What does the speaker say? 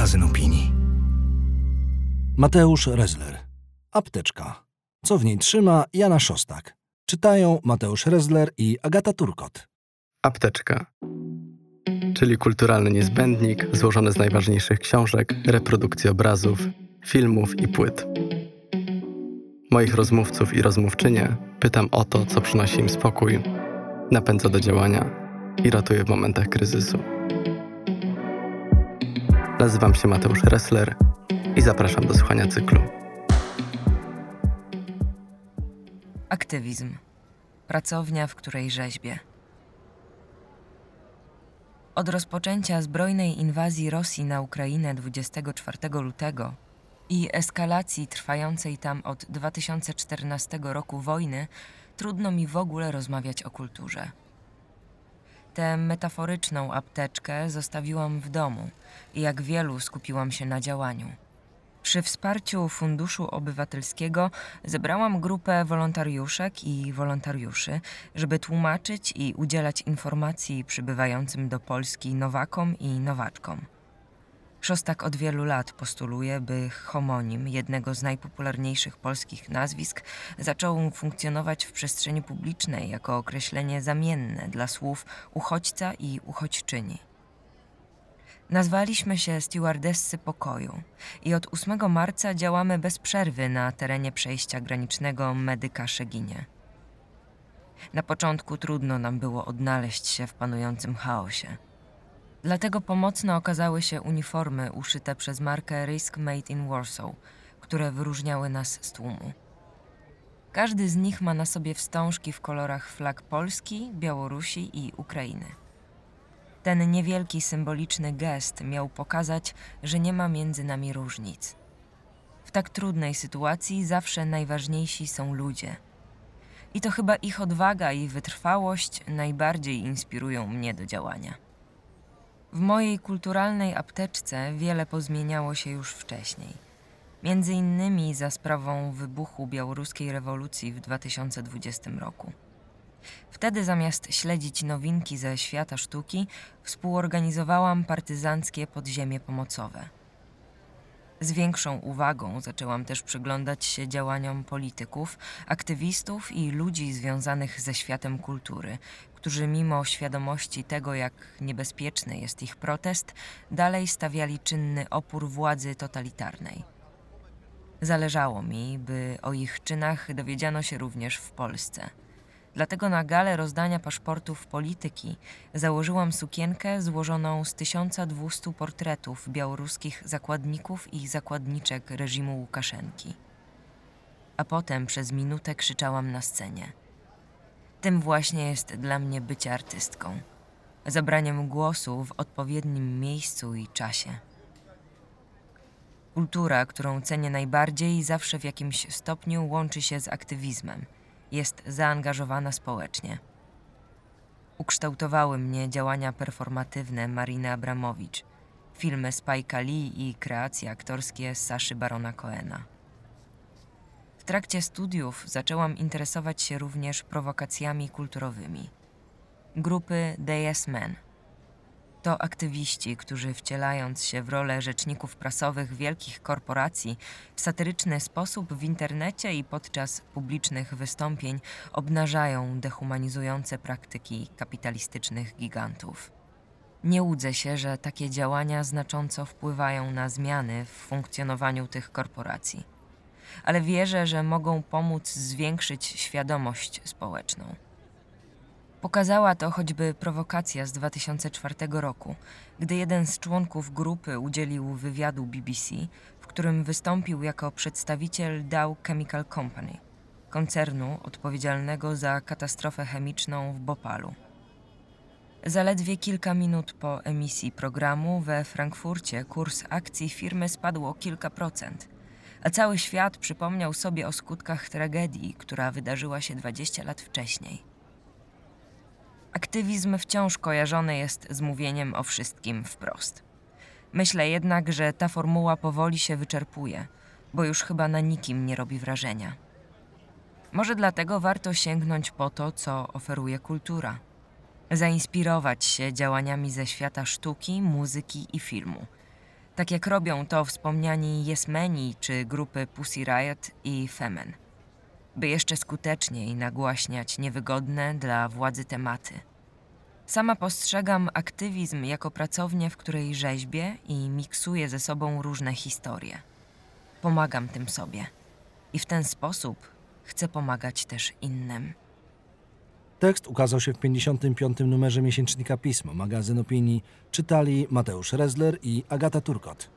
magazyn opinii. Mateusz Rezler. Apteczka. Co w niej trzyma Jana Szostak. Czytają Mateusz Rezler i Agata Turkot. Apteczka. Czyli kulturalny niezbędnik złożony z najważniejszych książek, reprodukcji obrazów, filmów i płyt. Moich rozmówców i rozmówczynie pytam o to, co przynosi im spokój, napędza do działania i ratuje w momentach kryzysu. Nazywam się Mateusz Ressler i zapraszam do słuchania cyklu. Aktywizm. Pracownia, w której rzeźbię. Od rozpoczęcia zbrojnej inwazji Rosji na Ukrainę 24 lutego i eskalacji trwającej tam od 2014 roku wojny, trudno mi w ogóle rozmawiać o kulturze. Tę metaforyczną apteczkę zostawiłam w domu i jak wielu skupiłam się na działaniu. Przy wsparciu Funduszu Obywatelskiego zebrałam grupę wolontariuszek i wolontariuszy, żeby tłumaczyć i udzielać informacji przybywającym do Polski nowakom i nowaczkom. Szostak od wielu lat postuluje, by homonim jednego z najpopularniejszych polskich nazwisk zaczął funkcjonować w przestrzeni publicznej jako określenie zamienne dla słów uchodźca i uchodźczyni. Nazwaliśmy się Stewardessy Pokoju i od 8 marca działamy bez przerwy na terenie przejścia granicznego Medyka Szeginie. Na początku trudno nam było odnaleźć się w panującym chaosie. Dlatego pomocne okazały się uniformy uszyte przez markę Risk Made in Warsaw, które wyróżniały nas z tłumu. Każdy z nich ma na sobie wstążki w kolorach flag Polski, Białorusi i Ukrainy. Ten niewielki symboliczny gest miał pokazać, że nie ma między nami różnic. W tak trudnej sytuacji zawsze najważniejsi są ludzie. I to chyba ich odwaga i wytrwałość najbardziej inspirują mnie do działania. W mojej kulturalnej apteczce wiele pozmieniało się już wcześniej. Między innymi za sprawą wybuchu białoruskiej rewolucji w 2020 roku. Wtedy zamiast śledzić nowinki ze świata sztuki, współorganizowałam partyzanckie podziemie pomocowe. Z większą uwagą zaczęłam też przyglądać się działaniom polityków, aktywistów i ludzi związanych ze światem kultury, którzy mimo świadomości tego, jak niebezpieczny jest ich protest, dalej stawiali czynny opór władzy totalitarnej. Zależało mi, by o ich czynach dowiedziano się również w Polsce. Dlatego na galę rozdania paszportów polityki założyłam sukienkę złożoną z 1200 portretów białoruskich zakładników i zakładniczek reżimu Łukaszenki. A potem przez minutę krzyczałam na scenie – tym właśnie jest dla mnie bycie artystką. Zabraniem głosu w odpowiednim miejscu i czasie. Kultura, którą cenię najbardziej, zawsze w jakimś stopniu łączy się z aktywizmem. Jest zaangażowana społecznie. Ukształtowały mnie działania performatywne Mariny Abramowicz, filmy Spike'a Lee i kreacje aktorskie Saszy Barona Coena. W trakcie studiów zaczęłam interesować się również prowokacjami kulturowymi. Grupy The Yes Men. To aktywiści, którzy wcielając się w rolę rzeczników prasowych wielkich korporacji w satyryczny sposób w internecie i podczas publicznych wystąpień obnażają dehumanizujące praktyki kapitalistycznych gigantów. Nie łudzę się, że takie działania znacząco wpływają na zmiany w funkcjonowaniu tych korporacji ale wierzę, że mogą pomóc zwiększyć świadomość społeczną. Pokazała to choćby prowokacja z 2004 roku, gdy jeden z członków grupy udzielił wywiadu BBC, w którym wystąpił jako przedstawiciel Dow Chemical Company, koncernu odpowiedzialnego za katastrofę chemiczną w Bopalu. Zaledwie kilka minut po emisji programu we Frankfurcie kurs akcji firmy spadł o kilka procent – a cały świat przypomniał sobie o skutkach tragedii, która wydarzyła się 20 lat wcześniej. Aktywizm wciąż kojarzony jest z mówieniem o wszystkim wprost. Myślę jednak, że ta formuła powoli się wyczerpuje, bo już chyba na nikim nie robi wrażenia. Może dlatego warto sięgnąć po to, co oferuje kultura. Zainspirować się działaniami ze świata sztuki, muzyki i filmu – Tak jak robią to wspomniani Yes Meni czy grupy Pussy Riot i Femen. By jeszcze skuteczniej nagłaśniać niewygodne dla władzy tematy. Sama postrzegam aktywizm jako pracownię, w której rzeźbię i miksuję ze sobą różne historie. Pomagam tym sobie. I w ten sposób chcę pomagać też innym. Tekst ukazał się w 55. numerze miesięcznika Pismo, magazyn opinii. Czytali Mateusz Rezler i Agata Turkot.